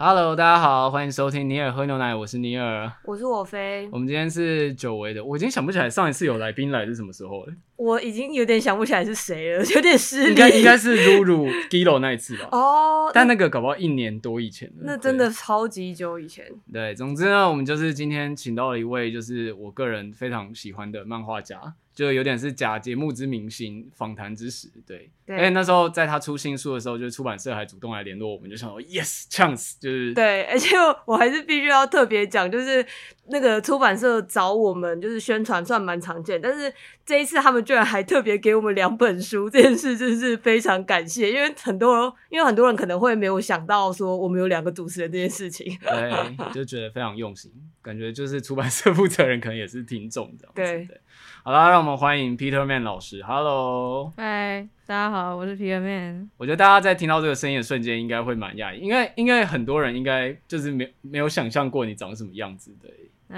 Hello，大家好，欢迎收听尼尔喝牛奶，我是尼尔，我是我飞。我们今天是久违的，我已经想不起来上一次有来宾来是什么时候了。我已经有点想不起来是谁了，有点失礼。应该应该是露露 Giro 那一次吧。哦，oh, 但那个搞不好一年多以前了。那真的超级久以前。对，总之呢，我们就是今天请到了一位，就是我个人非常喜欢的漫画家。就有点是假节目之明星访谈之时，对，对，而且那时候在他出新书的时候，就是出版社还主动来联络我们，就想说 yes chance，就是对，而且我还是必须要特别讲，就是那个出版社找我们就是宣传算蛮常见，但是这一次他们居然还特别给我们两本书，这件事真是非常感谢，因为很多人因为很多人可能会没有想到说我们有两个主持人这件事情，对，就觉得非常用心，感觉就是出版社 负责人可能也是听众的，对。对好啦，让我们欢迎 Peterman 老师。Hello，嗨，大家好，我是 Peterman。我觉得大家在听到这个声音的瞬间，应该会蛮讶异，因为应该很多人应该就是没没有想象过你长什么样子的，呃、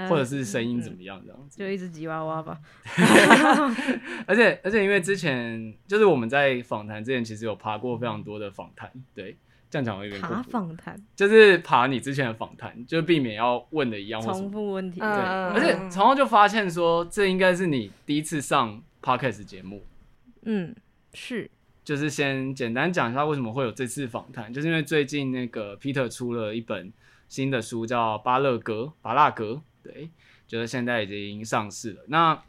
或者是声音怎么样这样子。就一只吉娃娃吧。而 且而且，因为之前就是我们在访谈之前，其实有爬过非常多的访谈，对。这样讲会有点爬访谈，就是爬你之前的访谈，就避免要问的一样重复问题。对，而且然后就发现说，这应该是你第一次上 podcast 节目。嗯，是。就是先简单讲一下为什么会有这次访谈，就是因为最近那个 Peter 出了一本新的书，叫《芭乐歌》，芭乐歌。对，就是现在已经上市了。那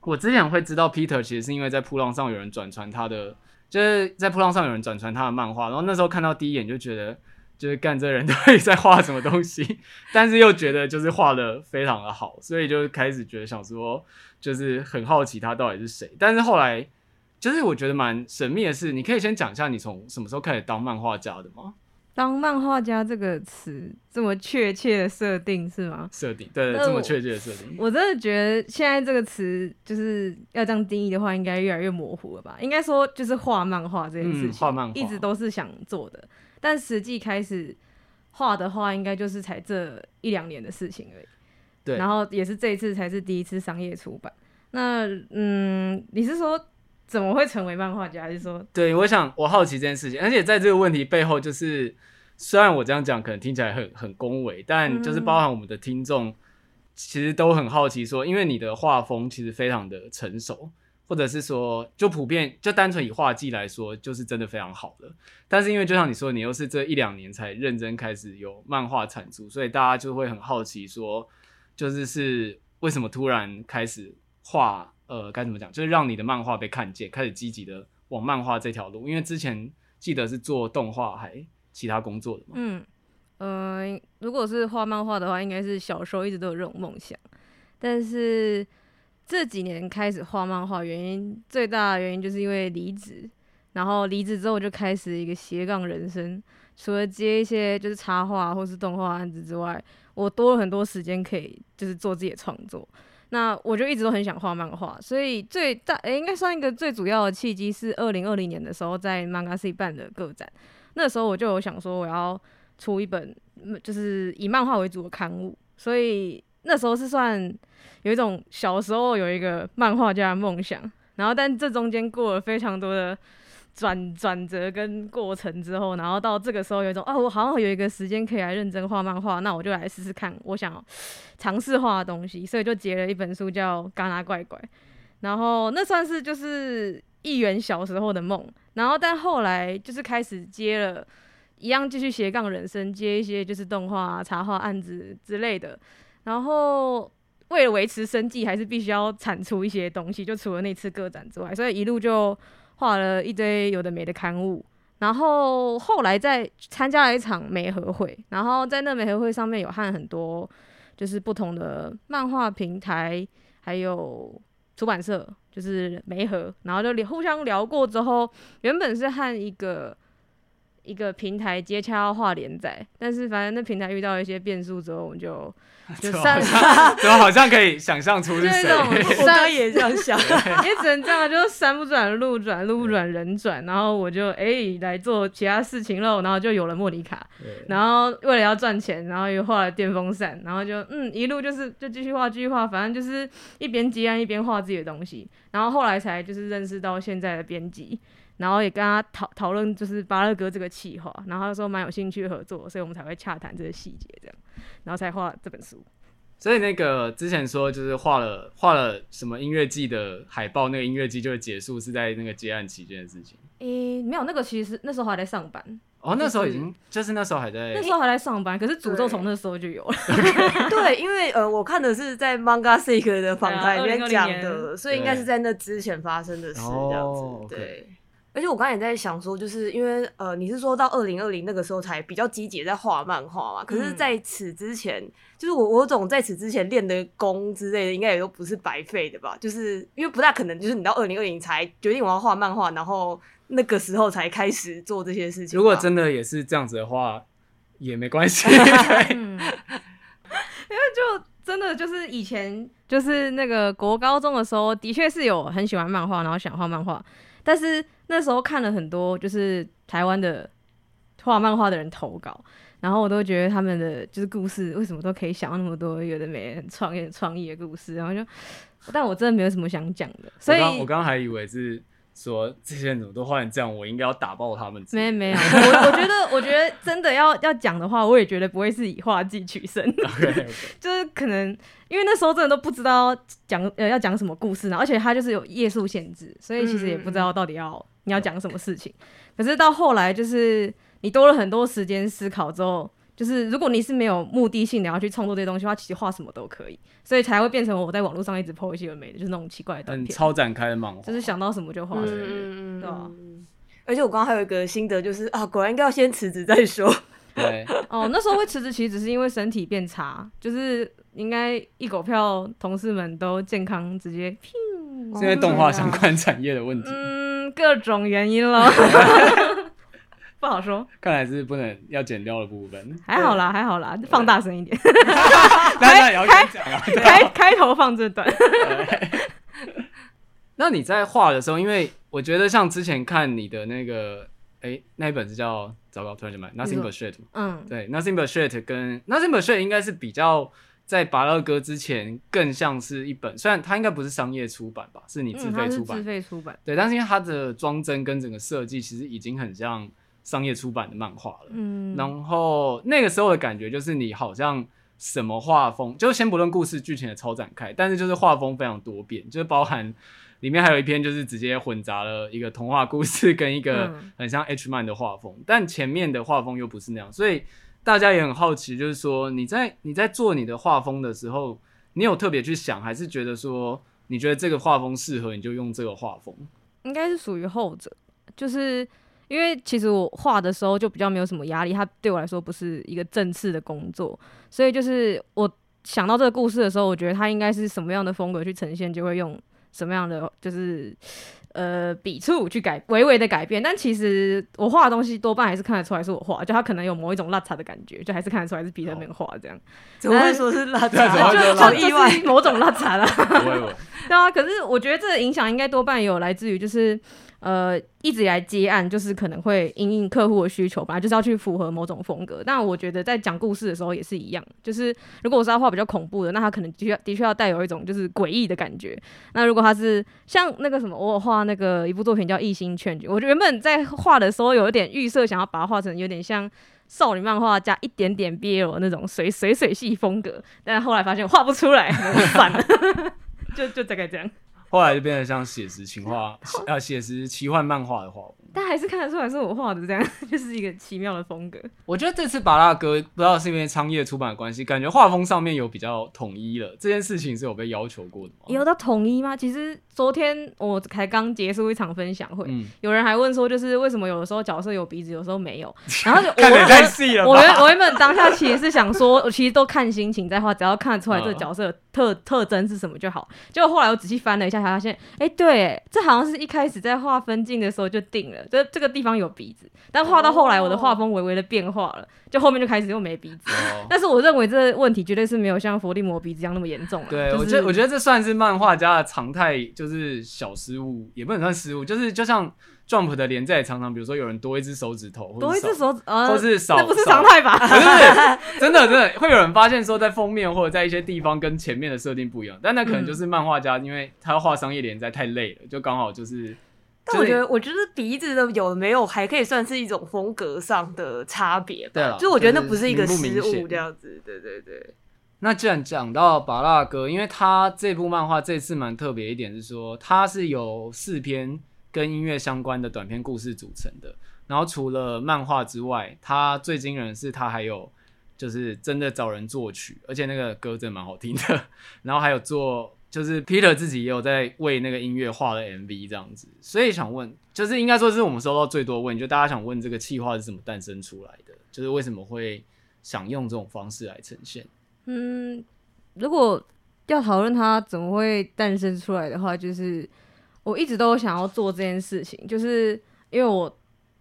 我之前会知道 Peter，其实是因为在噗浪上有人转传他的。就是在噗浪上有人转传他的漫画，然后那时候看到第一眼就觉得，就是干这人 到底在画什么东西，但是又觉得就是画的非常的好，所以就开始觉得想说，就是很好奇他到底是谁。但是后来，就是我觉得蛮神秘的是，你可以先讲一下你从什么时候开始当漫画家的吗？当漫画家这个词这么确切的设定是吗？设定对，这么确切的设定我，真的觉得现在这个词就是要这样定义的话，应该越来越模糊了吧？应该说就是画漫画这件事情，画漫画一直都是想做的，但实际开始画的话，应该就是才这一两年的事情而已。对，然后也是这一次才是第一次商业出版。那嗯，你是说怎么会成为漫画家？还是说？对，我想我好奇这件事情，而且在这个问题背后就是。虽然我这样讲可能听起来很很恭维，但就是包含我们的听众，其实都很好奇说，因为你的画风其实非常的成熟，或者是说就普遍就单纯以画技来说，就是真的非常好的。但是因为就像你说，你又是这一两年才认真开始有漫画产出，所以大家就会很好奇说，就是是为什么突然开始画？呃，该怎么讲？就是让你的漫画被看见，开始积极的往漫画这条路。因为之前记得是做动画还。其他工作的嘛？嗯，呃，如果是画漫画的话，应该是小时候一直都有这种梦想，但是这几年开始画漫画，原因最大的原因就是因为离职，然后离职之后就开始一个斜杠人生，除了接一些就是插画或是动画案子之外，我多了很多时间可以就是做自己的创作，那我就一直都很想画漫画，所以最大诶、应该算一个最主要的契机是二零二零年的时候在 Manga C 办的个展。那时候我就有想说，我要出一本就是以漫画为主的刊物，所以那时候是算有一种小时候有一个漫画家的梦想，然后但这中间过了非常多的转转折跟过程之后，然后到这个时候有一种啊，我好像有一个时间可以来认真画漫画，那我就来试试看，我想尝试画东西，所以就结了一本书叫《嘎纳怪怪》，然后那算是就是一圆小时候的梦。然后，但后来就是开始接了，一样继续斜杠人生，接一些就是动画、插画案子之类的。然后为了维持生计，还是必须要产出一些东西。就除了那次个展之外，所以一路就画了一堆有的没的刊物。然后后来再参加了一场媒合会，然后在那媒合会上面有和很多就是不同的漫画平台还有出版社就是媒合，然后就互相聊过之后，原本是和一个。一个平台接洽要画连载，但是反正那平台遇到一些变数之后，我们就 就删。怎么好像可以想象出是谁？我刚也这样想，也只能这样，就山不转路转，路不转人转，然后我就哎、欸、来做其他事情喽，然后就有了莫妮卡，然后为了要赚钱，然后又画了电风扇，然后就嗯一路就是就继续画继续画，反正就是一边接案一边画自己的东西，然后后来才就是认识到现在的编辑。然后也跟他讨讨论，就是巴乐哥这个企划，然后他说蛮有兴趣合作，所以我们才会洽谈这些细节，这样，然后才画这本书。所以那个之前说就是画了画了什么音乐季的海报，那个音乐季就会结束，是在那个接案期间的事情。诶，没有，那个其实那时候还在上班。哦，那时候已经就是那时候还在那时候还在上班，可是诅咒从那时候就有了。对，因为呃，我看的是在 Manga.seek 的访谈里面讲的，所以应该是在那之前发生的事这样子。对。而且我刚才也在想说，就是因为呃，你是说到二零二零那个时候才比较积极在画漫画嘛？可是在此之前，嗯、就是我我总在此之前练的功之类的，应该也都不是白费的吧？就是因为不大可能，就是你到二零二零才决定我要画漫画，然后那个时候才开始做这些事情。如果真的也是这样子的话，也没关系。嗯、因为就真的就是以前就是那个国高中的时候，的确是有很喜欢漫画，然后想画漫画。但是那时候看了很多，就是台湾的画漫画的人投稿，然后我都觉得他们的就是故事为什么都可以想到那么多有的没很创意、创意的故事，然后就，但我真的没有什么想讲的。所以我刚刚还以为是说这些人怎么都画成这样，我应该要打爆他们。没没有，我我觉得我觉得真的要要讲的话，我也觉得不会是以画技取胜，okay, okay. 就是可能。因为那时候真的都不知道讲呃要讲什么故事呢，而且它就是有页数限制，所以其实也不知道到底要、嗯、你要讲什么事情。可是到后来就是你多了很多时间思考之后，就是如果你是没有目的性的要去创作这些东西的话，其实画什么都可以，所以才会变成我在网络上一直 po 一些有美的，就是那种奇怪的短片，超展开的漫画，就是想到什么就画什么，嗯、对吧、啊？而且我刚刚还有一个心得，就是啊，果然应该要先辞职再说。对，哦，那时候会辞职其实只是因为身体变差，就是。应该一狗票同事们都健康，直接，是因为动画相关产业的问题。嗯，各种原因了，不好说。看来是不能要剪掉的部分。还好啦，还好啦，放大声一点。开开开开头放这段。那你在画的时候，因为我觉得像之前看你的那个，哎、欸，那一本是叫糟糕，突然就买 Nothing But Shit。嗯，对，Nothing But Shit 跟 Nothing But Shit 应该是比较。在拔乐哥之前，更像是一本，虽然它应该不是商业出版吧，是你自费出版，嗯、自费出版，对，但是因为它的装帧跟整个设计，其实已经很像商业出版的漫画了。嗯，然后那个时候的感觉就是，你好像什么画风，就先不论故事剧情的超展开，但是就是画风非常多变，就是包含里面还有一篇就是直接混杂了一个童话故事跟一个很像 H 漫的画风，嗯、但前面的画风又不是那样，所以。大家也很好奇，就是说你在你在做你的画风的时候，你有特别去想，还是觉得说你觉得这个画风适合，你就用这个画风？应该是属于后者，就是因为其实我画的时候就比较没有什么压力，它对我来说不是一个正式的工作，所以就是我想到这个故事的时候，我觉得它应该是什么样的风格去呈现，就会用什么样的就是。呃，笔触去改，微微的改变，但其实我画的东西多半还是看得出来是我画，就它可能有某一种邋遢的感觉，就还是看得出来是彼得没画这样。怎么会说是 邋遢？就好意外，某种邋遢啦。对啊，可是我觉得这个影响应该多半有来自于就是。呃，一直以来接案就是可能会因应客户的需求，本来就是要去符合某种风格。但我觉得在讲故事的时候也是一样，就是如果我是要画比较恐怖的，那他可能的确的确要带有一种就是诡异的感觉。那如果他是像那个什么，我画那个一部作品叫《异星劝君》，我原本在画的时候有一点预设，想要把它画成有点像少女漫画加一点点 BL 那种水水水系风格，但后来发现画不出来，算了，就就大概这样。后来就变得像写实情话，啊，写实奇幻漫画的画风。但还是看得出来是我画的，这样 就是一个奇妙的风格。我觉得这次巴拉歌不知道是因为昌业出版的关系，感觉画风上面有比较统一了。这件事情是有被要求过的吗？有到统一吗？其实昨天我才刚结束一场分享会，嗯、有人还问说，就是为什么有的时候角色有鼻子，有时候没有。然后就看得太细了我。我原我原本当下其实是想说，我其实都看心情在画，只要看得出来这个角色特、嗯、特征是什么就好。结果后来我仔细翻了一下，才发现，哎、欸，对，这好像是一开始在画分镜的时候就定了，这这个地方。有鼻子，但画到后来，我的画风微微的变化了，就后面就开始又没鼻子。Oh. 但是我认为这个问题绝对是没有像伏地魔鼻子一样那么严重了。对、就是，我觉得我觉得这算是漫画家的常态，就是小失误，也不能算失误，就是就像 Jump 的连载常常，比如说有人多一只手指头，多一只手指，或是少，那不是常态吧？不是，真的真的会有人发现说，在封面或者在一些地方跟前面的设定不一样，但那可能就是漫画家，因为他要画商业连载太累了，就刚好就是。但我觉得，我觉得鼻子的有没有还可以算是一种风格上的差别吧。对了，就我觉得那不是一个失误这样子。对对对。那既然讲到巴拉哥，因为他这部漫画这次蛮特别一点是说，它是由四篇跟音乐相关的短篇故事组成的。然后除了漫画之外，它最惊人的是它还有就是真的找人作曲，而且那个歌真的蛮好听的。然后还有做。就是 Peter 自己也有在为那个音乐画了 MV 这样子，所以想问，就是应该说是我们收到最多问，就大家想问这个企划是怎么诞生出来的，就是为什么会想用这种方式来呈现？嗯，如果要讨论它怎么会诞生出来的话，就是我一直都想要做这件事情，就是因为我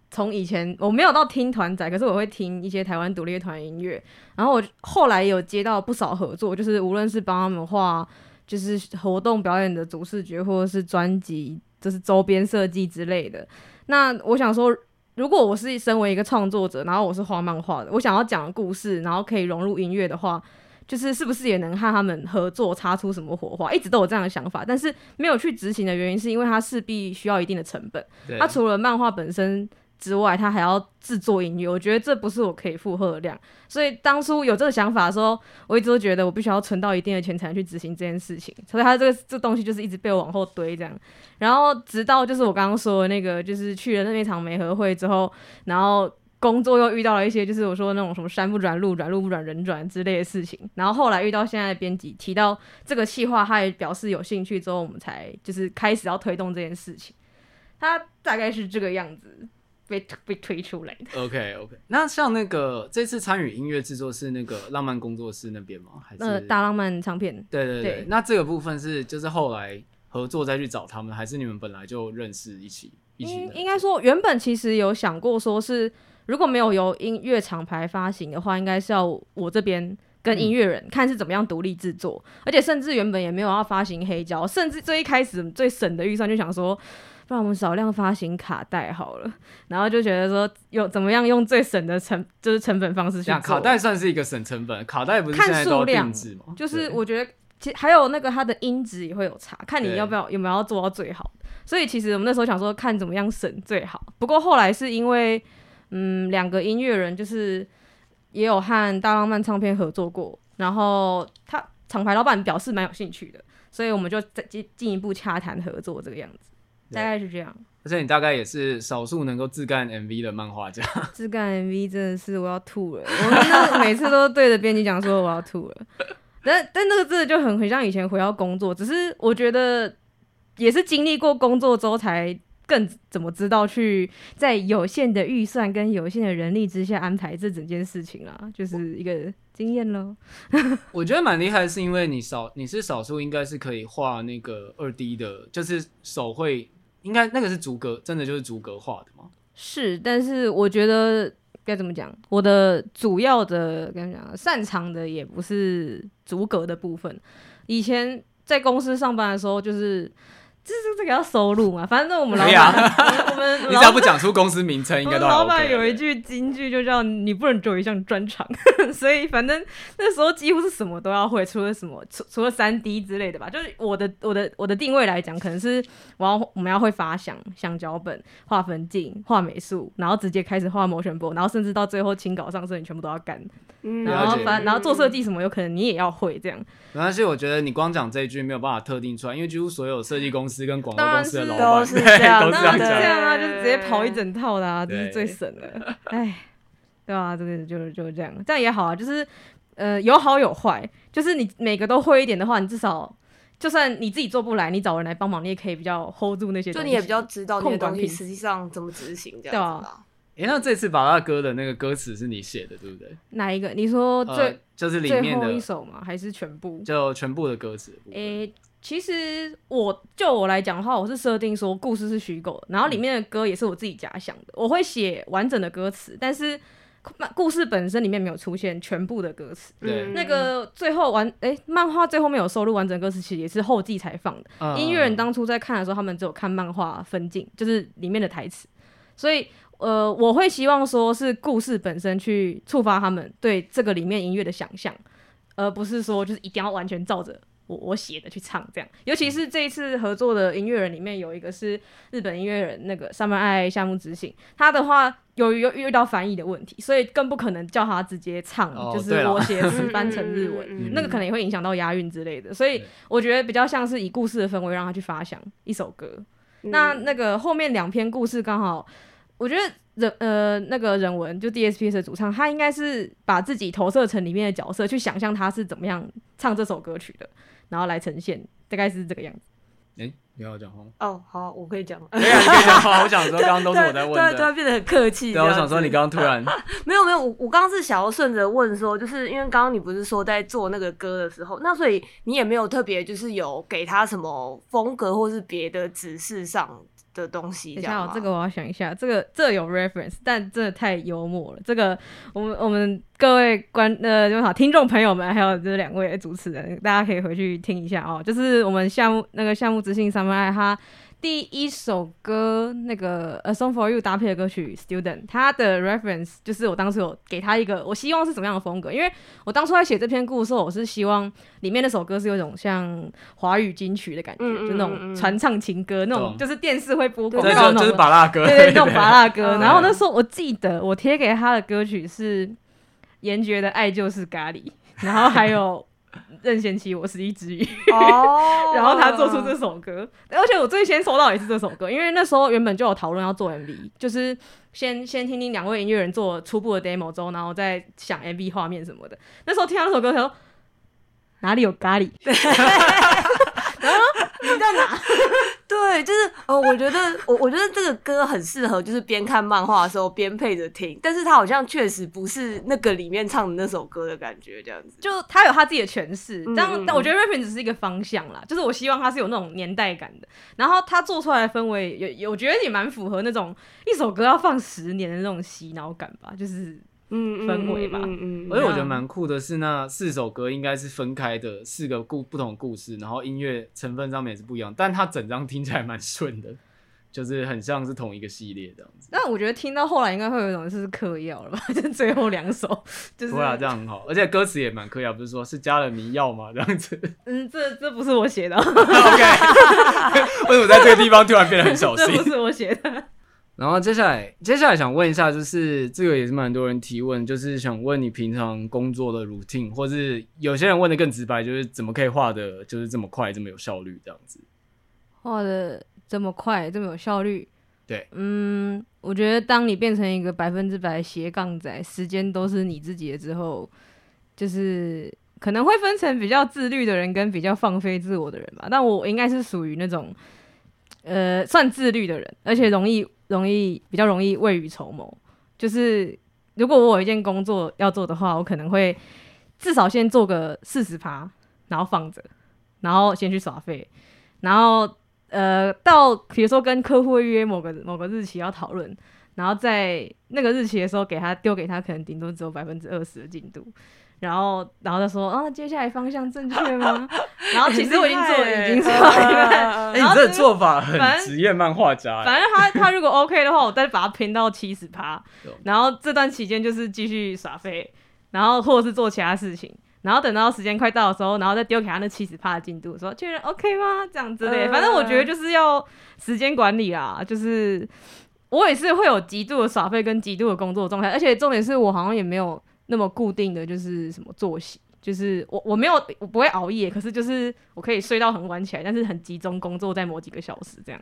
从以前我没有到听团仔，可是我会听一些台湾独立乐团音乐，然后我后来有接到不少合作，就是无论是帮他们画。就是活动表演的主视觉，或者是专辑，就是周边设计之类的。那我想说，如果我是身为一个创作者，然后我是画漫画的，我想要讲的故事，然后可以融入音乐的话，就是是不是也能和他们合作，擦出什么火花？一直都有这样的想法，但是没有去执行的原因，是因为它势必需要一定的成本。它除了漫画本身。之外，他还要制作音乐，我觉得这不是我可以负荷的量，所以当初有这个想法的时候，我一直都觉得我必须要存到一定的钱才能去执行这件事情，所以他这个这东西就是一直被我往后堆这样，然后直到就是我刚刚说的那个，就是去了那场媒合会之后，然后工作又遇到了一些就是我说那种什么山不转路转路不转人转之类的事情，然后后来遇到现在的编辑提到这个企划，他也表示有兴趣之后，我们才就是开始要推动这件事情，他大概是这个样子。被被推出来的。OK OK，那像那个这次参与音乐制作是那个浪漫工作室那边吗？还是呃大浪漫唱片？对对对，对。那这个部分是就是后来合作再去找他们，还是你们本来就认识一起一起？应应该说原本其实有想过，说是如果没有由音乐厂牌发行的话，应该是要我这边跟音乐人看是怎么样独立制作，嗯，而且甚至原本也没有要发行黑胶，甚至最一开始最省的预算就想说。不然我们少量发行卡带好了，然后就觉得说用怎么样用最省的成就是成本方式去做。卡带算是一个省成本，卡带不是看数量吗？就是我觉得其还有那个它的音质也会有差，看你要不要有没有要做到最好。所以其实我们那时候想说看怎么样省最好。不过后来是因为嗯两个音乐人就是也有和大浪漫唱片合作过，然后他厂牌老板表示蛮有兴趣的，所以我们就再进进一步洽谈合作这个样子。大概是这样，而且你大概也是少数能够自干 MV 的漫画家。自干 MV 真的是我要吐了，我那每次都对着编辑讲说我要吐了。但但那个真的就很很像以前回到工作，只是我觉得也是经历过工作之后才更怎么知道去在有限的预算跟有限的人力之下安排这整件事情啦，就是一个经验喽。我觉得蛮厉害，是因为你少你是少数应该是可以画那个二 D 的，就是手绘。应该那个是逐格，真的就是逐格画的吗？是，但是我觉得该怎么讲？我的主要的跟你讲，擅长的也不是逐格的部分。以前在公司上班的时候，就是。这是这个要收录嘛？反正我们老板，我们 你只要不讲出公司名称，应该都 OK。老板有一句金句，就叫“你不能只有一项专长”，所以反正那时候几乎是什么都要会，除了什么除除了三 D 之类的吧。就是我的我的我的定位来讲，可能是我要我们要会发想、想脚本、画分镜、画美术，然后直接开始画 motion board，然后甚至到最后清稿上色，你全部都要干。嗯，然后反然后做设计什么，有可能你也要会这样。没关系，我觉得你光讲这一句没有办法特定出来，因为几乎所有设计公司。司跟广告公司的老板 都是这样，都是这样对这样啊，就是直接跑一整套的啊，这是最省的。哎，对啊，这个就是就是这样，这样也好啊，就是呃有好有坏，就是你每个都会一点的话，你至少就算你自己做不来，你找人来帮忙，你也可以比较 hold 住那些东西，就你也比较知道那些东西实际上怎么执行这样子对啊啦。哎、那这次芭乐歌的那个歌词是你写的，对不对？哪一个？你说最、呃、就是里面最后一，首吗？还是全部？就全部的歌词。哎、欸，其实我就我来讲的话，我是设定说故事是虚构的，然后里面的歌也是我自己假想的。嗯、我会写完整的歌词，但是故事本身里面没有出现全部的歌词。对，那个最后完诶、欸，漫画最后面有收录完整歌词，其实也是后记才放的。嗯、音乐人当初在看的时候，他们只有看漫画分镜，就是里面的台词，所以。呃，我会希望说是故事本身去触发他们对这个里面音乐的想象，而不是说就是一定要完全照着我我写的去唱这样。尤其是这一次合作的音乐人里面有一个是日本音乐人，那个山本爱夏目执行，他的话有有遇到翻译的问题，所以更不可能叫他直接唱，哦、就是我写词翻成日文，那个可能也会影响到押韵之类的。所以我觉得比较像是以故事的氛围让他去发想一首歌。嗯、那那个后面两篇故事刚好。我觉得人呃那个人文就 DSPS 的主唱，他应该是把自己投射成里面的角色，去想象他是怎么样唱这首歌曲的，然后来呈现，大概是这个样子。哎、欸，你要讲话哦，好，我可以讲。了对啊，你可以讲话。我想说，刚刚都是我在问的，对，突然变得很客气。对，我想说，你刚刚突然 没有没有，我我刚刚是想要顺着问说，就是因为刚刚你不是说在做那个歌的时候，那所以你也没有特别就是有给他什么风格或是别的指示上。的东西，等一下，这个我要想一下，这个这个、有 reference，但真的太幽默了。这个我们我们各位观呃就好听众朋友们，还有这两位主持人，大家可以回去听一下哦。就是我们项目那个项目执行上面他。第一首歌那个《A Song for You》搭配的歌曲《Student》，它的 reference 就是我当时有给他一个，我希望是什么样的风格？因为我当初在写这篇故事的时候，我是希望里面那首歌是有一种像华语金曲的感觉，嗯、就那种传唱情歌，嗯、那种就是电视会播广告那种，就是芭乐歌，对对，那种芭乐歌。然后那时候我记得我贴给他的歌曲是严爵的《爱就是咖喱》，然后还有。任贤齐，我是一只鱼。哦，然后他做出这首歌，而且我最先收到也是这首歌，因为那时候原本就有讨论要做 MV，就是先先听听两位音乐人做初步的 demo 之后，然后再想 MV 画面什么的。那时候听到那首歌，他说哪里有咖喱？然后你在哪？对，就是哦，我觉得我我觉得这个歌很适合，就是边看漫画的时候边配着听。但是它好像确实不是那个里面唱的那首歌的感觉，这样子。就他有他自己的诠释，嗯、但但我觉得 rapping 只是一个方向啦。就是我希望他是有那种年代感的，然后他做出来的氛围有有，我觉得也蛮符合那种一首歌要放十年的那种洗脑感吧，就是。嗯，氛围吧。嗯嗯。而且我觉得蛮酷的是，那四首歌应该是分开的四个故不同故事，然后音乐成分上面也是不一样，但它整张听起来蛮顺的，就是很像是同一个系列这样子。那我觉得听到后来应该会有一种是嗑药了吧？就最后两首，就是。对啊，这样很好，而且歌词也蛮嗑药，不是说是加了迷药吗？这样子。嗯，这这不是我写的。OK。为什么在这个地方突然变得很小心？这不是我写的。然后接下来，接下来想问一下，就是这个也是蛮多人提问，就是想问你平常工作的 routine，或是有些人问的更直白，就是怎么可以画的，就是这么快，这么有效率这样子。画的这么快，这么有效率？对，嗯，我觉得当你变成一个百分之百斜杠仔，时间都是你自己的之后，就是可能会分成比较自律的人跟比较放飞自我的人吧。但我应该是属于那种，呃，算自律的人，而且容易。容易比较容易未雨绸缪，就是如果我有一件工作要做的话，我可能会至少先做个四十趴，然后放着，然后先去耍废，然后呃到比如说跟客户约某个某个日期要讨论，然后在那个日期的时候给他丢给他，可能顶多只有百分之二十的进度。然后，然后他说：“啊，接下来方向正确吗？” 然后其实我已经做了，已经做了。哎，你这个做法很职业漫画家。反正他他如果 OK 的话，我再把它拼到七十趴。然后这段期间就是继续耍废，然后或者是做其他事情。然后等到时间快到的时候，然后再丢给他那七十趴的进度，说确认 OK 吗？这样子的。反正我觉得就是要时间管理啦，就是我也是会有极度的耍废跟极度的工作状态，而且重点是我好像也没有。那么固定的就是什么作息，就是我我没有我不会熬夜，可是就是我可以睡到很晚起来，但是很集中工作在某几个小时，这样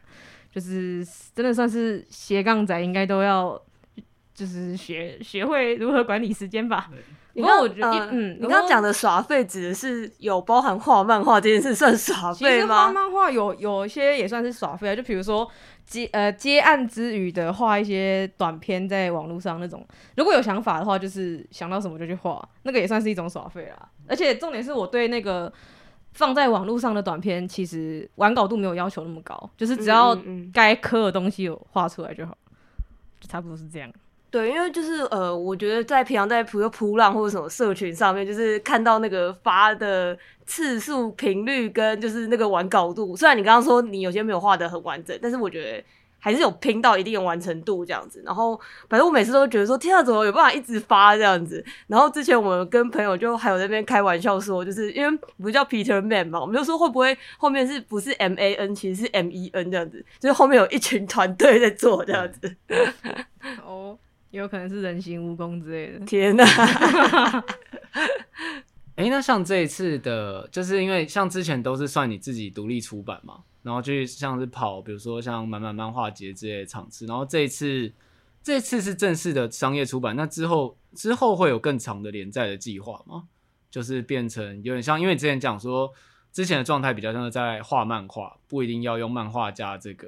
就是真的算是斜杠仔，应该都要就是学学会如何管理时间吧。你刚我觉得，呃、嗯，你刚刚讲的耍废指的是有包含画漫画这件事算耍废吗？画漫画有有一些也算是耍废啊，就比如说接呃接案之余的画一些短片在网络上那种，如果有想法的话，就是想到什么就去画，那个也算是一种耍废啦。而且重点是我对那个放在网络上的短片，其实完稿度没有要求那么高，就是只要该磕的东西有画出来就好，就差不多是这样。对，因为就是呃，我觉得在平常在比如噗浪或者什么社群上面，就是看到那个发的次数频率跟就是那个完稿度，虽然你刚刚说你有些没有画得很完整，但是我觉得还是有拼到一定完成度这样子。然后反正我每次都觉得说，天啊，怎么有办法一直发这样子？然后之前我们跟朋友就还有在那边开玩笑说，就是因为不叫 Peter Man 嘛，我们就说会不会后面是不是 M A N，其实是 M E N 这样子，就是后面有一群团队在做这样子。哦。有可能是人形蜈蚣之类的。天哪！哎、欸，那像这一次的，就是因为像之前都是算你自己独立出版嘛，然后就像是跑，比如说像满满漫画节之类的场次，然后这一次，这一次是正式的商业出版，那之后之后会有更长的连载的计划吗？就是变成有点像，因为你之前讲说，之前的状态比较像是在画漫画，不一定要用漫画家这个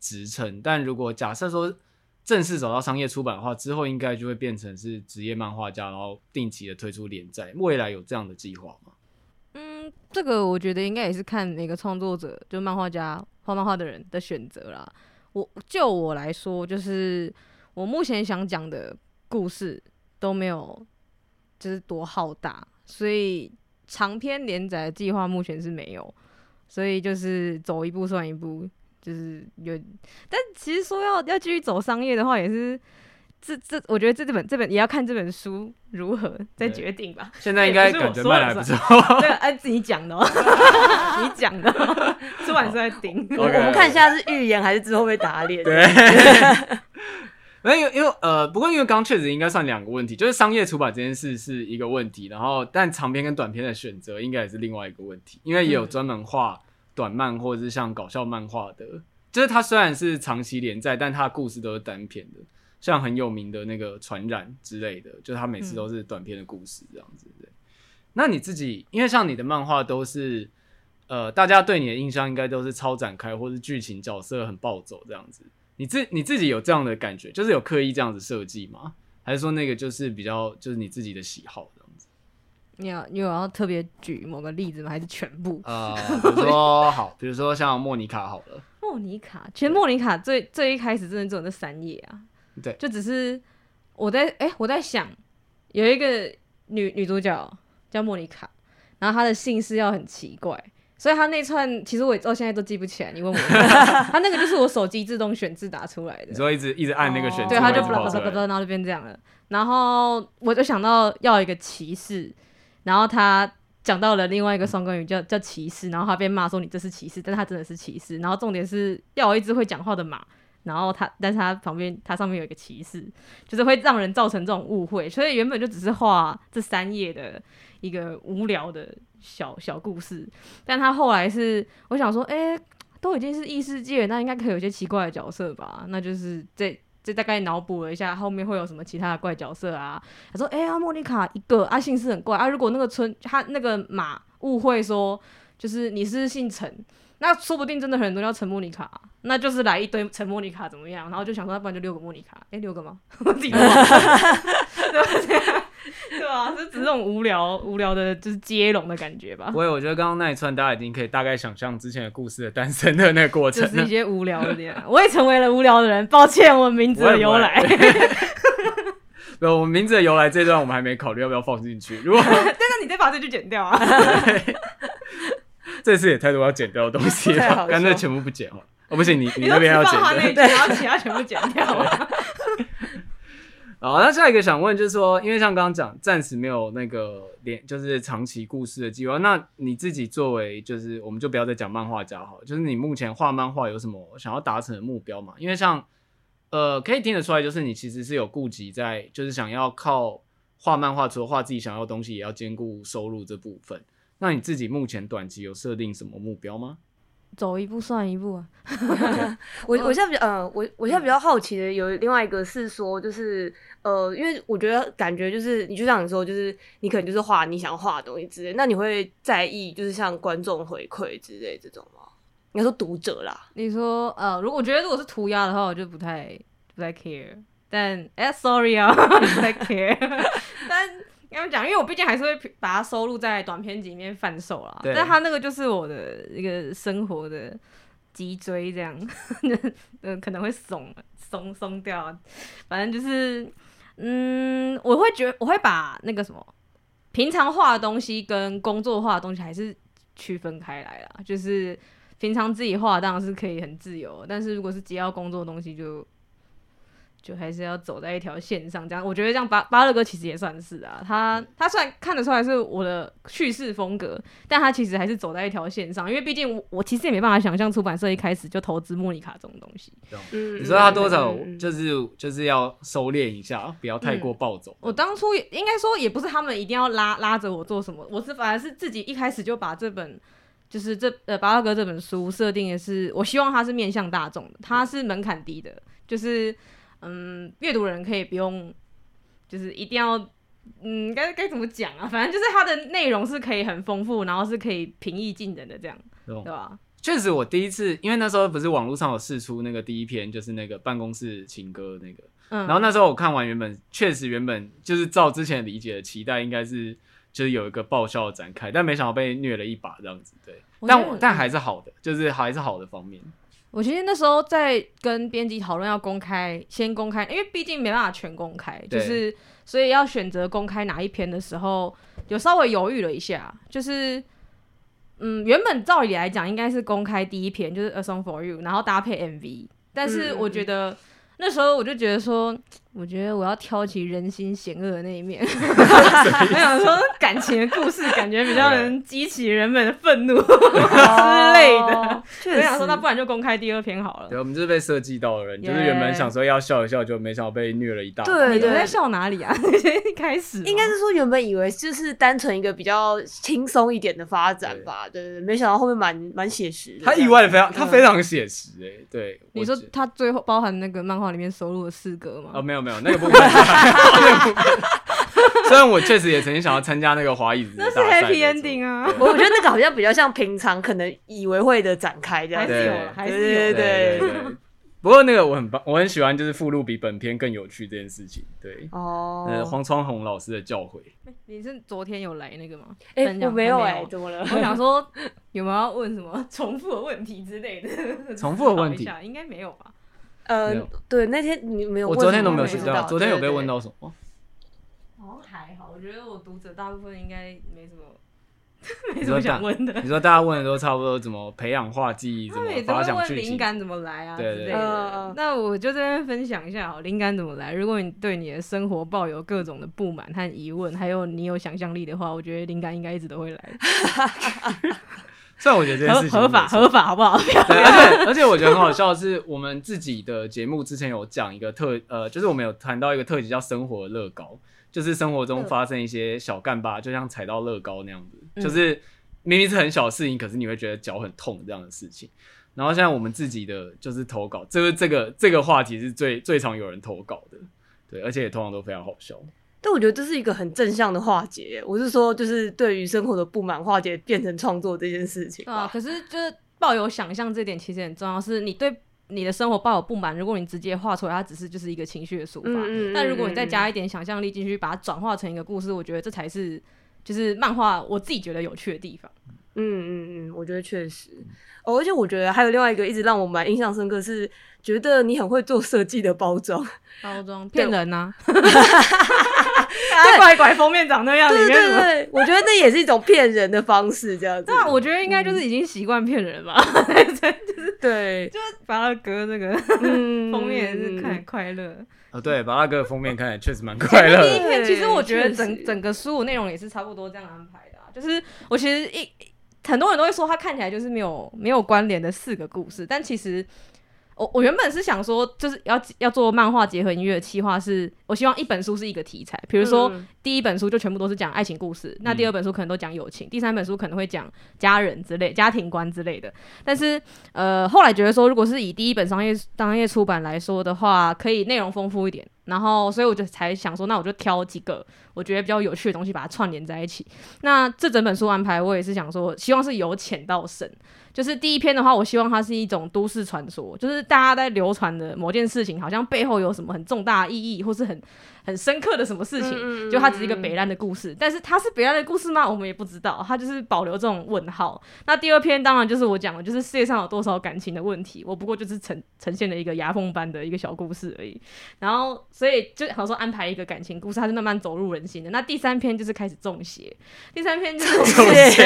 职称，但如果假设说。正式走到商业出版的话，之后应该就会变成是职业漫画家，然后定期的推出连载。未来有这样的计划吗？嗯，这个我觉得应该也是看每个创作者，就漫画家画漫画的人的选择啦。我就我来说，就是我目前想讲的故事都没有，就是多浩大，所以长篇连载计划目前是没有，所以就是走一步算一步。就是有，但其实说要要继续走商业的话，也是这这，我觉得这这本这本也要看这本书如何再决定吧。现在应该感觉卖的还不错，对，按自己讲的，哦，你讲的，喔，出版社在顶。我们看一下是预言还是之后被打脸。对，因为因为呃，不过因为刚确实应该算两个问题，就是商业出版这件事是一个问题，然后但长篇跟短篇的选择应该也是另外一个问题，因为也有专门画。短漫或者是像搞笑漫画的，就是它虽然是长期连载，但它的故事都是单篇的，像很有名的那个传染之类的，就它每次都是短篇的故事这样子。对，那你自己，因为像你的漫画都是，呃，大家对你的印象应该都是超展开，或是剧情角色很暴走这样子。你自你自己有这样的感觉，就是有刻意这样子设计吗？还是说那个就是比较就是你自己的喜好？你要你有要特别举某个例子吗？还是全部？呃，比如说好，比如说像莫妮卡好了。莫妮卡，其实莫妮卡最最一开始真的只有那三页啊。对，就只是我在哎、欸，我在想有一个女女主角叫莫妮卡，然后她的姓氏要很奇怪，所以她那串其实我到现在都记不起来。你问我，她那个就是我手机自动选字打出来的。你说一直一直按那个选字，对，她就哒哒哒哒，然后就变这样了。然后我就想到要一个骑士。然后他讲到了另外一个双关语叫叫骑士，然后他被骂说你这是骑士，但他真的是骑士。然后重点是要有一只会讲话的马，然后他但是他旁边他上面有一个骑士，就是会让人造成这种误会。所以原本就只是画这三页的一个无聊的小小故事，但他后来是我想说，哎，都已经是异世界，那应该可以有些奇怪的角色吧？那就是这。这大概脑补了一下，后面会有什么其他的怪角色啊？他说：“哎、欸、呀，莫妮卡一个，阿信是很怪啊。如果那个村他那个马误会说，就是你是姓陈，那说不定真的很多人都叫陈莫妮卡，那就是来一堆陈莫妮卡怎么样？然后就想说，要不然就六个莫妮卡，哎、欸，六个吗？我自己忘了，对吧？”对啊，就只是这种无聊无聊的，就是接龙的感觉吧。我也我觉得刚刚那一串，大家已经可以大概想象之前的故事的诞生的那个过程，就是一些无聊的点。我也成为了无聊的人，抱歉，我名字的由来。对，我名字的由来这段我们还没考虑要不要放进去。如果，但是你再把这句剪掉啊。这次也太多要剪掉的东西了，干脆全部不剪哦。哦，不行，你你那边要剪掉，然后其他全部剪掉。好，那下一个想问就是说，因为像刚刚讲，暂时没有那个连，就是长期故事的计划。那你自己作为，就是我们就不要再讲漫画家好了，就是你目前画漫画有什么想要达成的目标嘛？因为像，呃，可以听得出来，就是你其实是有顾及在，就是想要靠画漫画除了画自己想要的东西，也要兼顾收入这部分。那你自己目前短期有设定什么目标吗？走一步算一步啊！我我现在比较呃，我我现在比较好奇的有另外一个是说，就是呃，因为我觉得感觉就是你就像你说，就是你可能就是画你想画的东西之类，那你会在意就是像观众回馈之类这种吗？应该说读者啦。你说呃，如果我觉得如果是涂鸦的话，我就不太 不太 care。但哎，sorry 啊，不太 care。但跟他们讲，因为我毕竟还是会把它收录在短片集里面贩售啦。对但他那个就是我的一个生活的脊椎，这样，嗯，可能会松松松掉。反正就是，嗯，我会觉得我会把那个什么平常画的东西跟工作画的东西还是区分开来啦。就是平常自己画当然是可以很自由，但是如果是接到工作的东西就。就还是要走在一条线上，这样我觉得这样巴巴乐哥其实也算是啊，他他虽然看得出来是我的叙事风格，但他其实还是走在一条线上，因为毕竟我，我其实也没办法想象出版社一开始就投资莫妮卡这种东西。嗯，你说他多少就是就是要收敛一下，不要太过暴走。嗯、我当初也应该说也不是他们一定要拉拉着我做什么，我是反而是自己一开始就把这本就是这呃巴乐哥这本书设定也是，我希望它是面向大众的，它是门槛低的，就是。嗯，阅读人可以不用，就是一定要，嗯，该该怎么讲啊？反正就是它的内容是可以很丰富，然后是可以平易近人的这样，对吧？确实，我第一次，因为那时候不是网络上有试出那个第一篇，就是那个办公室情歌那个，嗯，然后那时候我看完，原本确实原本就是照之前理解的期待，应该是就是有一个爆笑的展开，但没想到被虐了一把这样子，对，但我但还是好的，就是还是好的方面。我其实那时候在跟编辑讨论要公开，先公开，因为毕竟没办法全公开，就是所以要选择公开哪一篇的时候，有稍微犹豫了一下。就是，嗯，原本照理来讲应该是公开第一篇，就是《A Song for You》，然后搭配 MV，但是我觉得。嗯那时候我就觉得说，我觉得我要挑起人心险恶的那一面。我想说，感情的故事感觉比较能激起人们的愤怒 之类的。我想说，那不然就公开第二篇好了。对，我们就是被设计到的人，Yeah. 就是原本想说要笑一笑，就没想到被虐了一大。对，你在笑哪里啊？一开始应该是说原本以为就是单纯一个比较轻松一点的发展吧。对对对，没想到后面蛮蛮写实的。他意外的非常，他非常写实哎。对，你说他最后包含那个漫画。里面收录的四歌吗？哦，没有没有，那个部分。虽然我确实也曾经想要参加那个华语，那是 happy ending 啊。我我觉得那个好像比较像平常可能以为会的展开这样，还是有，还是有，对对对。不过那个我很棒，我很喜欢，就是附录比本片更有趣这件事情。对哦，呃，黄川红老师的教诲。你是昨天有来那个吗？哎，我没有哎，怎么了？我想说有没有要问什么重复的问题之类的？重复的问题 应该没有吧？呃，对，那天你没有，我昨天都没有学到，昨天有被问到什么？好像还好，我觉得我读者大部分应该没什么，没什么想问的。你说大家问的都差不多，怎么培养画技，怎么发想剧情，灵感怎么来啊？对对对。那我就这边分享一下哦，灵感怎么来？如果你对你的生活抱有各种的不满和疑问，还有你有想象力的话，我觉得灵感应该一直都会来。虽然我觉得这件事情合法合法，好不好？对，而且而且我觉得很好笑的是，我们自己的节目之前有讲一个特呃，就是我们有谈到一个特辑叫“生活乐高”，就是生活中发生一些小干巴，就像踩到乐高那样子，嗯、就是明明是很小的事情，可是你会觉得脚很痛这样的事情。然后现在我们自己的就是投稿，这个这个这个话题是最最常有人投稿的，对，而且也通常都非常好笑。但我觉得这是一个很正向的化解。我是说，就是对于生活的不满化解，变成创作这件事情。啊，可是就是抱有想象这点其实很重要。是你对你的生活抱有不满，如果你直接画出来，它只是就是一个情绪的抒发。嗯，但如果你再加一点想象力进去，把它转化成一个故事，我觉得这才是就是漫画我自己觉得有趣的地方。嗯嗯嗯，我觉得确实。哦，而且我觉得还有另外一个一直让我蛮印象深刻是，觉得你很会做设计的包装。包装骗人呐、啊！怪怪封面长那样，对对对，我觉得那也是一种骗人的方式，这样子。对啊，我觉得应该就是已经习惯骗人吧。就是对，就是巴拉哥这个封面是看快乐。哦，对，巴拉格封面看起来确实蛮快乐。第一篇其实我觉得整整个书内容也是差不多这样安排的，啊就是我其实一很多人都会说它看起来就是没有没有关联的四个故事，但其实我我原本是想说，就是要要做漫画结合音乐的企划，是我希望一本书是一个题材，比如说第一本书就全部都是讲爱情故事，嗯、那第二本书可能都讲友情，第三本书可能会讲家人之类、家庭观之类的。但是呃，后来觉得说，如果是以第一本商业商业出版来说的话，可以内容丰富一点。然后，所以我就才想说，那我就挑几个我觉得比较有趣的东西，把它串联在一起。那这整本书安排，我也是想说，希望是由浅到深。就是第一篇的话，我希望它是一种都市传说，就是大家在流传的某件事情，好像背后有什么很重大的意义，或是很很深刻的什么事情，嗯、就它只是一个北烂的故事。但是它是北烂的故事吗？我们也不知道，它就是保留这种问号。那第二篇当然就是我讲的，就是世界上有多少感情的问题，我不过就是呈呈现了一个牙缝般的一个小故事而已。然后所以就好像说安排一个感情故事，它是慢慢走入人心的。那第三篇就是开始中邪，第三篇就是 中邪。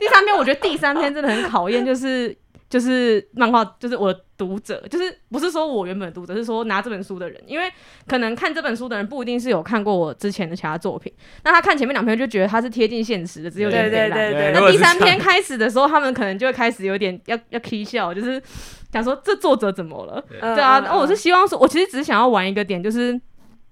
第三篇我觉得第三篇真的很考。验就是就是漫画，就是我的读者，就是不是说我原本的读者，是说拿这本书的人，因为可能看这本书的人不一定是有看过我之前的其他作品，那他看前面两篇就觉得他是贴近现实的，只有点对对对对。那第三篇开始的时候，他们可能就会开始有点 要要 k 笑，就是想说这作者怎么了？对，对啊，那我是希望说，我其实只是想要玩一个点，就是。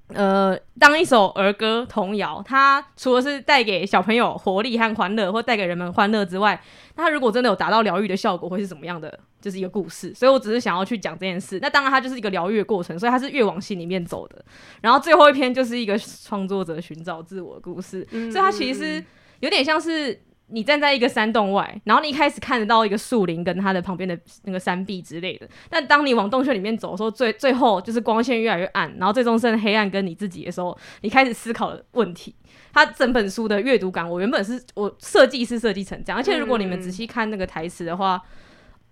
呃，当一首儿歌童谣，它除了是带给小朋友活力和欢乐，或带给人们欢乐之外，那它如果真的有达到疗愈的效果，会是怎么样的？就是一个故事。所以我只是想要去讲这件事。那当然，它就是一个疗愈的过程，所以它是越往心里面走的。然后最后一篇就是一个创作者寻找自我的故事，嗯、所以它其实有点像是。你站在一个山洞外，然后你一开始看得到一个树林跟它的旁边的那个山壁之类的。但当你往洞穴里面走的时候，最最后就是光线越来越暗，然后最终剩黑暗跟你自己的时候，你开始思考的问题。它整本书的阅读感，我原本是我设计是设计成这样，而且如果你们仔细看那个台词的话，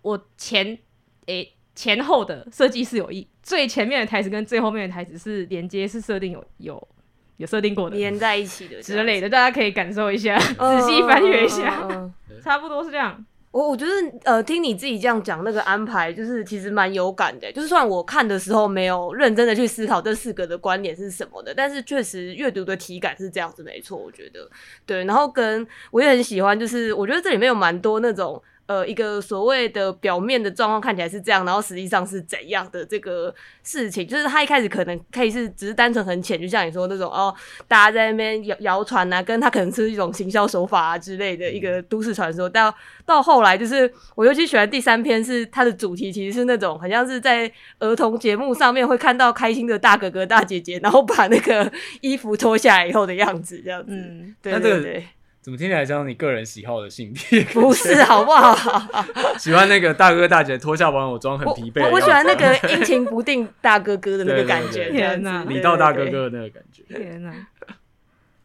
我前诶、前后的设计是有意，最前面的台词跟最后面的台词是连接是设定有有。有设定过的，连在一起的之类的，大家可以感受一下，仔细翻阅一下，差不多是这样。我我觉得，呃，听你自己这样讲，那个安排就是其实蛮有感的。就是算我看的时候没有认真的去思考这四个的观点是什么的，但是确实阅读的体感是这样子，没错。我觉得对，然后跟我也很喜欢，就是我觉得这里面有蛮多那种。呃，一个所谓的表面的状况看起来是这样，然后实际上是怎样的这个事情，就是他一开始可能可以是只是单纯很浅，就像你说那种哦，大家在那边谣谣传啊，跟他可能是一种行销手法啊之类的一个都市传说。到到后来，就是我尤其喜欢第三篇，是它的主题其实是那种好像是在儿童节目上面会看到开心的大哥哥大姐姐，然后把那个衣服脱下来以后的样子，这样子。嗯，对对对。怎么听起来像你个人喜好的性癖？不是，好不好？喜欢那个大哥大姐脱下玩偶装很疲惫。我我喜欢那个阴晴不定大哥哥的那个感觉。天哪，李道大哥哥的那个感觉。天哪，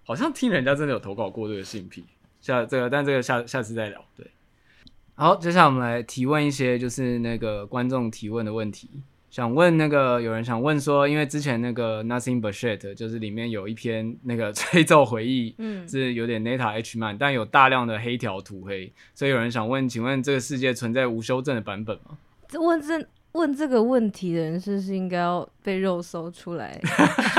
好像听人家真的有投稿过这个性癖。下这个，但这个下下次再聊。对，好，接下来我们来提问一些就是那个观众提问的问题。想问那个有人想问说，因为之前那个 Nothing But Shit 就是里面有一篇那个 吹奏回忆，嗯，是有点 Neta H man，，但有大量的黑条涂黑，所以有人想问，请问这个世界存在无修正的版本吗？问这问这个问题的人是不是应该要被肉搜出来？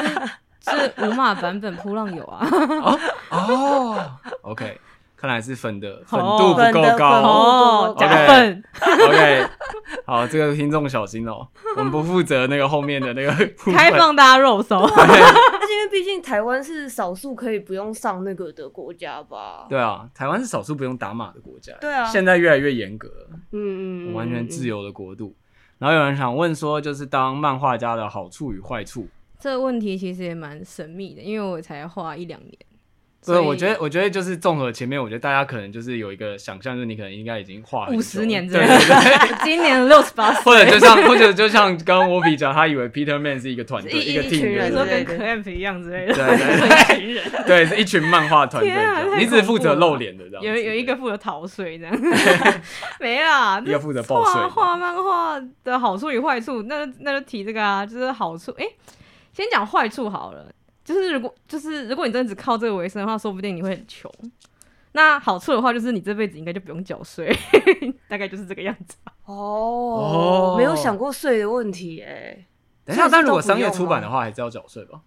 是无码版本扑浪有啊？哦哦，OK。看来是粉的粉度不够高哦，假粉。OK，好，这个听众小心哦，我们不负责那个后面的那个 开放大家肉搜。而且因为毕竟台湾是少数可以不用上那个的国家吧？对啊，台湾是少数不用打码的国家。对啊，现在越来越严格，嗯嗯，完全自由的国度。然后有人想问说，就是当漫画家的好处与坏处？这个问题其实也蛮神秘的，因为我才画一两年。对，我觉得，我觉得就是综合前面，我觉得大家可能就是有一个想象，就是你可能应该已经画五十年，对对 对，今年六十八岁，或者就像，或者就像刚刚我比较，他以为 Peter Man 是一个团队，一个 team 人，说跟 Clamp 一样之类的，对对对，人，对，是一群漫画团队，你只负责露脸的这样，有有一个负责逃税这样，没啦，一个负责报税。画漫画的好处与坏处，那那就提这个啊，就是好处，哎，先讲坏处好了。就是如果就是如果你真的只靠这个为生的话，说不定你会很穷。那好处的话，就是你这辈子应该就不用缴税，大概就是这个样子。哦，没有想过税的问题哎。等一下，但如果商业出版的话，还是要缴税吧？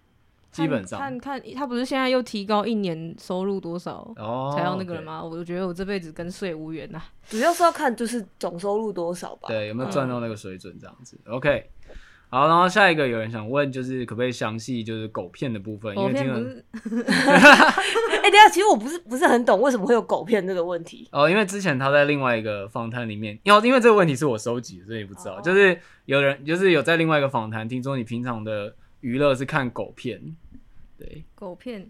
基本上看看他不是现在又提高一年收入多少哦，才要那个了吗？我觉得我这辈子跟税无缘呐。主要是要看就是总收入多少吧。对，有没有赚到那个水准这样子。嗯、OK。好，然后下一个有人想问，就是可不可以详细就是狗片的部分？狗片因为不是？哎、欸，等下，其实我不是不是很懂为什么会有狗片这个问题。哦，因为之前他在另外一个访谈里面，因为因为这个问题是我收集的，所以不知道。哦、就是有人就是有在另外一个访谈听说你平常的娱乐是看狗片，对，狗片。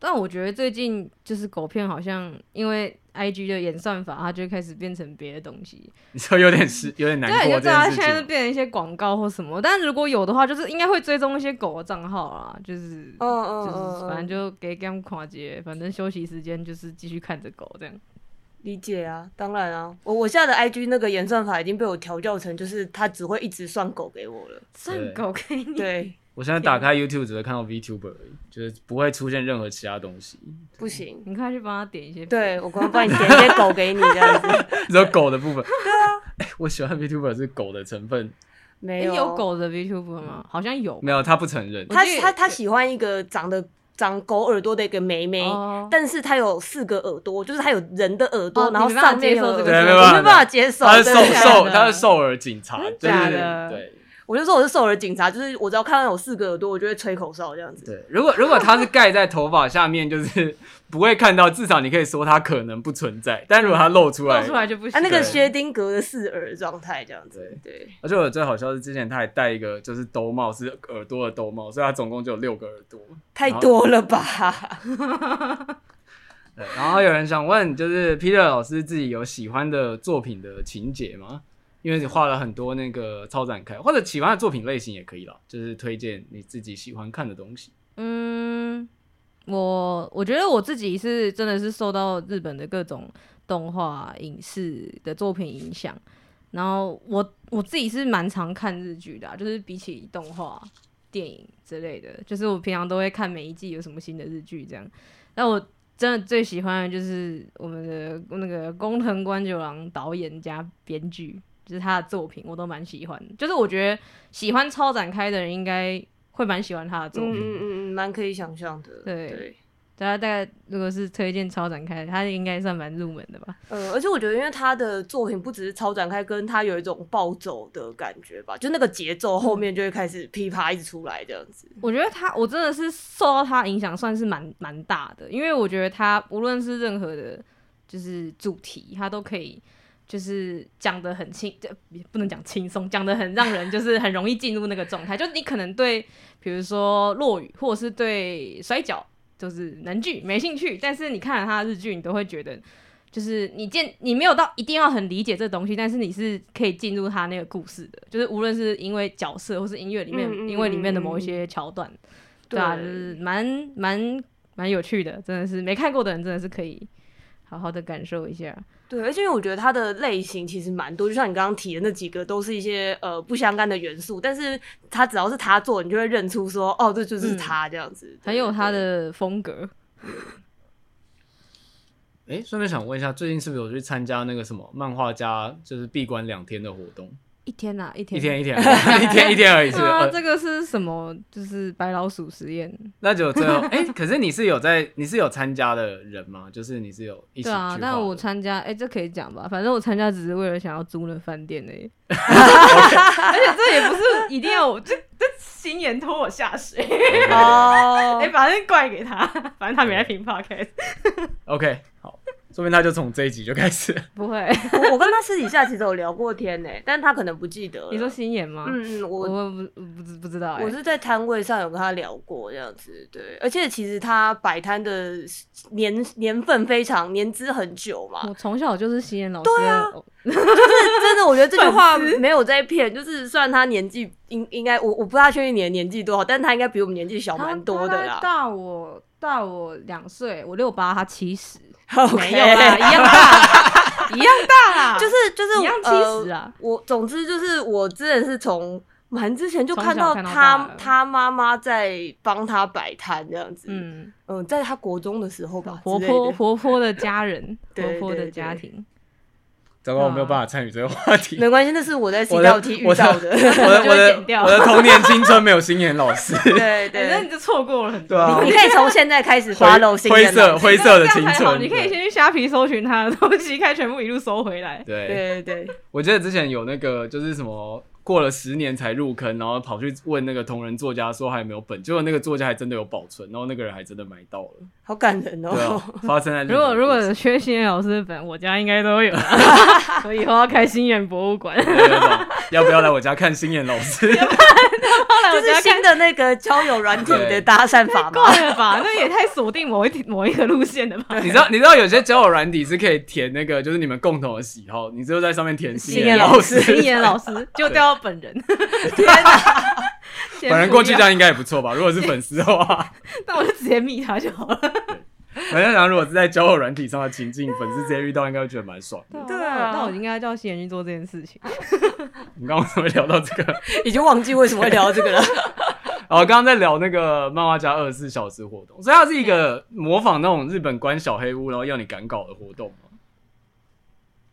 但我觉得最近就是狗片，好像因为 I G 的演算法，它就开始变成别的东西。你说有点是有点难过。对，就大家现在变成一些广告或什么。但如果有的话，就是应该会追踪一些狗的账号啦，就是，嗯嗯就是反正就给他们跨界，反正休息时间就是继续看着狗这样。理解啊，当然啊，我我现在的 I G 那个演算法已经被我调教成，就是它只会一直算狗给我了，算狗给你。对。我现在打开 YouTube 只会看到 VTuber 而已，就是不会出现任何其他东西。不行，你快去帮他点一些。对，我刚刚帮你点一些狗给你这样子。只有狗的部分。对啊。哎、欸，我喜欢 VTuber 是狗的成分。没有、欸、有狗的 VTuber 吗？好像有。没有，他不承认。他他他喜欢一个长得长狗耳朵的一个妹妹，哦、但是他有四个耳朵，就是他有人的耳朵，哦、然后上面有这个，对，没办法接受。他是瘦瘦，他是瘦耳警察，假的，对。我就说我是兽耳警察，就是我只要看到有四个耳朵，我就会吹口哨这样子。对，如果如果它是盖在头发下面，就是 不会看到，至少你可以说它可能不存在。但如果它露出来，露出来就不行。啊，那个薛丁格的四耳状态这样子。对对。而且我最好笑是之前他还戴一个就是兜帽，是耳朵的兜帽，所以他总共就有六个耳朵。太多了吧？对。然后有人想问，就是 Peter 老师自己有喜欢的作品的情节吗？因为你画了很多那个超展开，或者喜欢的作品类型也可以啦，就是推荐你自己喜欢看的东西。嗯，我我觉得我自己是真的是受到日本的各种动画、影视的作品影响，然后我我自己是蛮常看日剧的，就是比起动画、电影之类的，就是我平常都会看每一季有什么新的日剧这样。那我真的最喜欢的就是我们的那个工藤官九郎导演加编剧。就是他的作品，我都蛮喜欢。就是我觉得喜欢超展开的人，应该会蛮喜欢他的作品。嗯嗯嗯，蛮可以想象的。对对，大家大概如果是推荐超展开，他应该算蛮入门的吧。呃，而且我觉得，因为他的作品不只是超展开，跟他有一种暴走的感觉吧，就那个节奏后面就会开始噼啪一直出来这样子。我觉得他，我真的是受到他影响，算是蛮蛮大的。因为我觉得他无论是任何的，就是主题，他都可以。就是讲得很轻，也不能讲轻松，讲得很让人就是很容易进入那个状态。就是你可能对，比如说落雨，或者是对摔跤，就是能剧没兴趣，但是你看了他的日剧，你都会觉得，就是你见你没有到一定要很理解这东西，但是你是可以进入他那个故事的。就是无论是因为角色，或是音乐里面，嗯嗯嗯嗯因为里面的某一些桥段，对啊，就是蛮蛮蛮有趣的，真的是没看过的人真的是可以好好的感受一下。对，而且因为我觉得它的类型其实蛮多，就像你刚刚提的那几个，都是一些呃不相干的元素，但是它只要是他做，你就会认出说，哦，这就是他这样子，嗯、很有他的风格。哎，顺便想问一下，最近是不是有去参加那个什么漫画家就是闭关两天的活动？一天呐、啊，一天，一天，一天，一天，一天而已。是啊，这个是什么？就是白老鼠实验。那就最后，哎、欸，可是你是有在，你是有参加的人吗？就是你是有一起。对啊，但我参加，哎、欸，这可以讲吧？反正我参加只是为了想要租那饭店而已。而且这也不是一定要，这这心妍拖我下水。哦，哎，反正怪给他，反正他没来听 podcast。OK，好。说明他就从这一集就开始。不会，我我跟他私底下其实有聊过天呢，但他可能不记得。你说心妍吗？嗯嗯，我我不不知不知道。我是在摊位上有跟他聊过这样子，对。而且其实他摆摊的年年份非常年资很久嘛。我从小就是心妍老师。对啊，就是真的，我觉得这句话没有在骗。就是虽然他年纪应应该我我不大确定你的年纪多少，但是他应该比我们年纪小蛮多的啦。大我大我两岁，我六八，他七十。没有啦，一样大，一样大啦，就是就是一样七十啊、呃。我总之就是我真的是从蛮之前就看到他他妈妈在帮他摆摊这样子。嗯嗯、呃，在他国中的时候吧，活泼活泼的家人，活泼的家庭。糟糕，我没有办法参与这个话题。没关系，那是我在新道题遇到的。我的 我的我的童年青春没有星妍老师。对对，那你就错过了很多。你可以从现在开始 follow 灰色灰色的青春。你可以先去虾皮搜寻他的东西，看全部一路搜回来。对对对，我记得之前有那个就是什么。过了十年才入坑，然后跑去问那个同人作家说还有没有本，结果那个作家还真的有保存，然后那个人还真的买到了，好感人哦！对啊，发生在如果如果缺心眼老师的本，我家应该都有，我以后要开心眼博物馆，要不要来我家看心眼老师？这是新的那个交友软体的搭讪法吗？对吧？那也太锁定某一某一个路线了吧？你知道你知道有些交友软体是可以填那个就是你们共同的喜好，你只有在上面填心眼老师，心眼老师就掉。本人，天哪！本人过去这样应该也不错吧？如果是粉丝的话，那我就直接密他就好了。我在想，如果是在交友软体上的情境，粉丝直接遇到，应该会觉得蛮爽的。对啊，那我应该叫新人去做这件事情。你刚刚怎么聊到这个？已经忘记为什么会聊到这个了。哦，刚刚在聊那个漫画家二十四小时活动，所以它是一个模仿那种日本关小黑屋，然后要你赶稿的活动。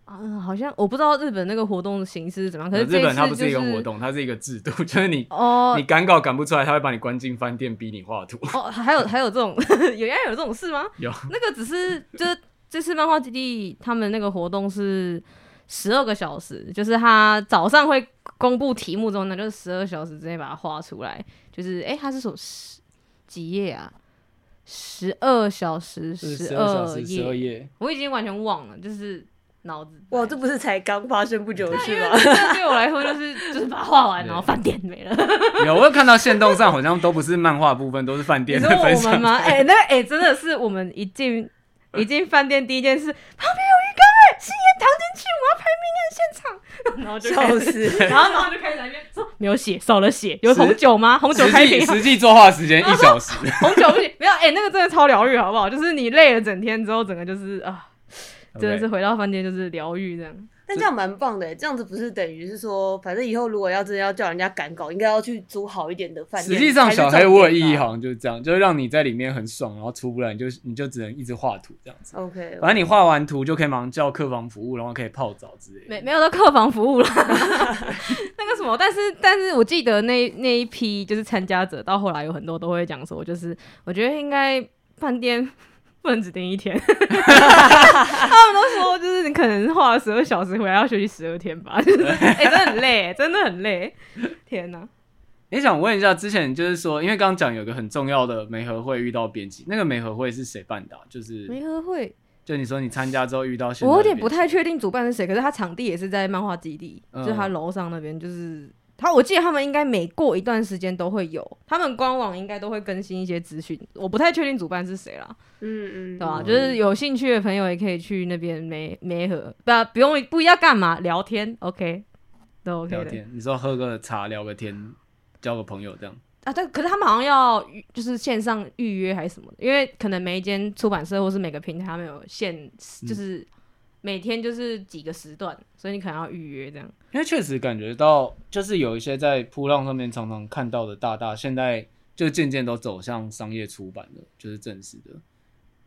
嗯，好像我不知道日本那个活动的形式是怎么样。可是、就是、日本它不是一个活动，它是一个制度，就是你哦，你赶稿赶不出来，他会把你关进饭店，逼你画图。哦，还有还有这种，有原来有这种事吗？有，那个只是就是这次漫画基地他们那个活动是十二个小时，就是他早上会公布题目之后呢，就是十二小时之内把它画出来。就是哎，它是说十几页啊？十二小时，十二页，我已经完全忘了，就是。脑子哇，这不是才刚发生不久的事吗？对我来说，就是就是把它画完，然后饭店没了。有，我有看到线动上好像都不是漫画部分，都是饭店的分享。我们吗？哎、欸，那哎、欸，真的是我们一进一进饭店第一件事，旁边有鱼缸哎，星野躺进去，我要拍命案现场，然后就笑死，然后然后就开始那边说没有血，少了血，有红酒吗？红酒开瓶。实际作画时间一小时，红酒不行，没有哎、欸，那个真的超疗愈，好不好？就是你累了整天之后，整个就是啊。真的是回到饭店就是疗愈这样，但这样蛮棒的，这样子不是等于是说，反正以后如果要真的要叫人家赶稿，应该要去租好一点的饭店。实际上，小黑屋的意义好像就是这样，就是让你在里面很爽，然后出不来，你就你就只能一直画图这样子。OK, okay. 反正你画完图就可以马上叫客房服务，然后可以泡澡之类的。没没有到客房服务了，那个什么，但是但是我记得那那一批就是参加者，到后来有很多都会讲说，就是我觉得应该饭店。不能只盯一天，他们都说就是你可能画了十二小时，回来要休息十二天吧，就 是哎、欸，真的很累，真的很累，天哪！你想问一下，之前就是说，因为刚刚讲有个很重要的媒合会遇到编辑，那个媒合会是谁办的、啊？就是媒合会，就你说你参加之后遇到，我有点不太确定主办是谁，可是他场地也是在漫画基地，嗯、就是他楼上那边，就是。他我记得他们应该每过一段时间都会有，他们官网应该都会更新一些资讯。我不太确定主办是谁啦，嗯嗯，对吧？就是有兴趣的朋友也可以去那边媒媒合，不要不用不一定要干嘛聊天，OK，都 OK 的。聊天，你说喝个茶聊个天，交个朋友这样啊？但，可是他们好像要就是线上预约还是什么的，因为可能每一间出版社或是每个平台他们有限，就是。嗯每天就是几个时段，所以你可能要预约这样。因为确实感觉到，就是有一些在噗浪上面常常看到的大大，现在就渐渐都走向商业出版了，就是正式的。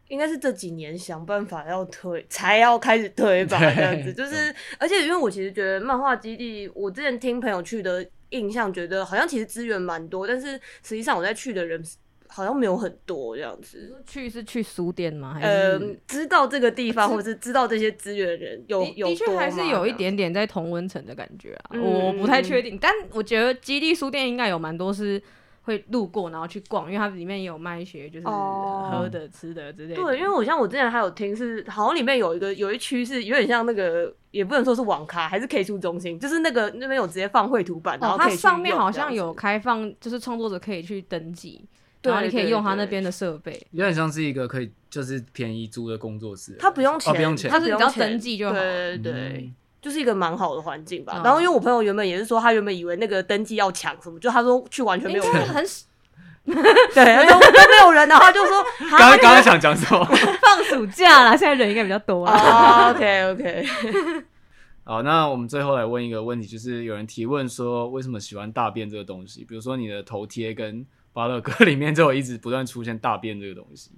应该是这几年想办法要推，才要开始推吧，这样子。就是，而且因为我其实觉得漫画基地，我之前听朋友去的印象，觉得好像其实资源蛮多，但是实际上我在去的人。好像没有很多这样子，去是去书店吗？呃，知道这个地方或者是知道这些资源的人有有的确还是有一点点在同温层的感觉啊，嗯、我不太确定，但我觉得基地书店应该有蛮多是会路过然后去逛，因为它里面也有卖一些就是喝的、哦、吃的之类的。对，因为我像我之前还有听是，好像里面有一个有一区是有点像那个，也不能说是网咖，还是 K 书中心，就是那个那边有直接放绘图板，然后它上面好像有开放，就是创作者可以去登记。然后你可以用他那边的设备，有点像是一个可以就是便宜租的工作室，他不用钱，不用钱，他是只要登记就好，对对对，就是一个蛮好的环境吧。然后因为我朋友原本也是说，他原本以为那个登记要抢什么，就他说去完全没有人，很 对，都都没有人，然后就说刚刚刚刚想讲什么？放暑假了，现在人应该比较多啊。OK OK，好，那我们最后来问一个问题，就是有人提问说，为什么喜欢大便这个东西？比如说你的头贴跟。巴乐歌 里面就一直不断出现大便这个东西，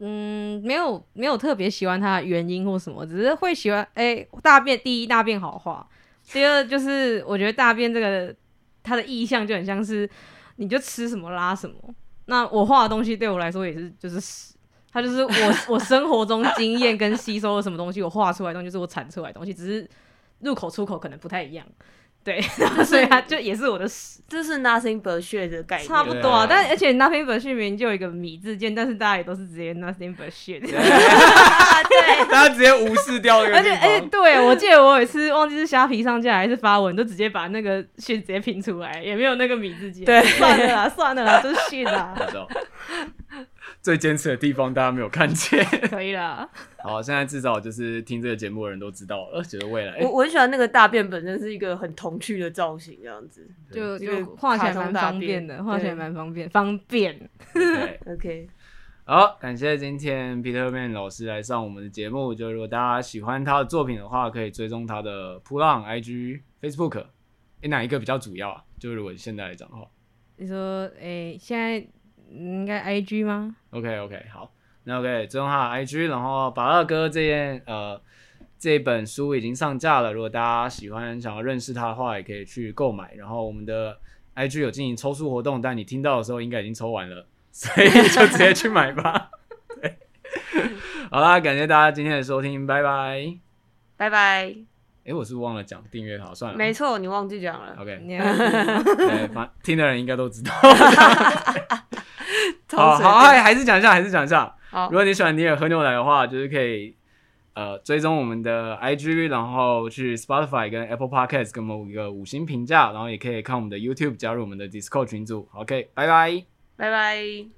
嗯，没有没有特别喜欢它的原因或什么，只是会喜欢。哎、大便第一大便好画，第二就是我觉得大便这个它的意象就很像是你就吃什么拉什么。那我画的东西对我来说也是就是，它就是我我生活中经验跟吸收了什么东西，我画出来的东西就是我产出来的东西，只是入口出口可能不太一样。对，所以它就也是我的屎，这是 nothing but shit 的概念，差不多啊。但而且 nothing but shit 里面就有一个米字键，但是大家也都是直接 nothing but shit，对，大家直接无视掉。而且哎，对我记得我有一次忘记是虾皮上架还是发文，就直接把那个 shit 直接拼出来，也没有那个米字键。对，算了啦，算了啦，都是 shit 啦。最坚持的地方，大家没有看见，可以啦。好，现在至少就是听这个节目的人都知道了，觉得未来我我很喜欢那个大便本身是一个很童趣的造型，这样子就就画起来蛮方便的，画起来蛮方便，方便。OK。好，感谢今天 Peter Man 老师来上我们的节目。就如果大家喜欢他的作品的话，可以追踪他的扑浪 IG、Facebook。哎，哪一个比较主要啊？就如果现在来讲的话，你说，哎，现在。应该 I G 吗？OK OK 好，那 OK 追踪他的 I G，然后把二哥这件呃这本书已经上架了，如果大家喜欢想要认识他的话，也可以去购买。然后我们的 I G 有进行抽书活动，但你听到的时候应该已经抽完了，所以就直接去买吧。对，好啦，感谢大家今天的收听，拜拜，拜拜。哎、欸，我是不是忘了讲订阅好算了，没错，你忘记讲了。OK，对，反听的人应该都知道。好好，还还是讲一下，还是讲一下。好，如果你喜欢尼尔喝牛奶的话，就是可以呃追踪我们的 IG，然后去 Spotify 跟 Apple Podcast 给我们一个五星评价，然后也可以看我们的 YouTube，加入我们的 Discord 群组。OK，拜拜，拜拜。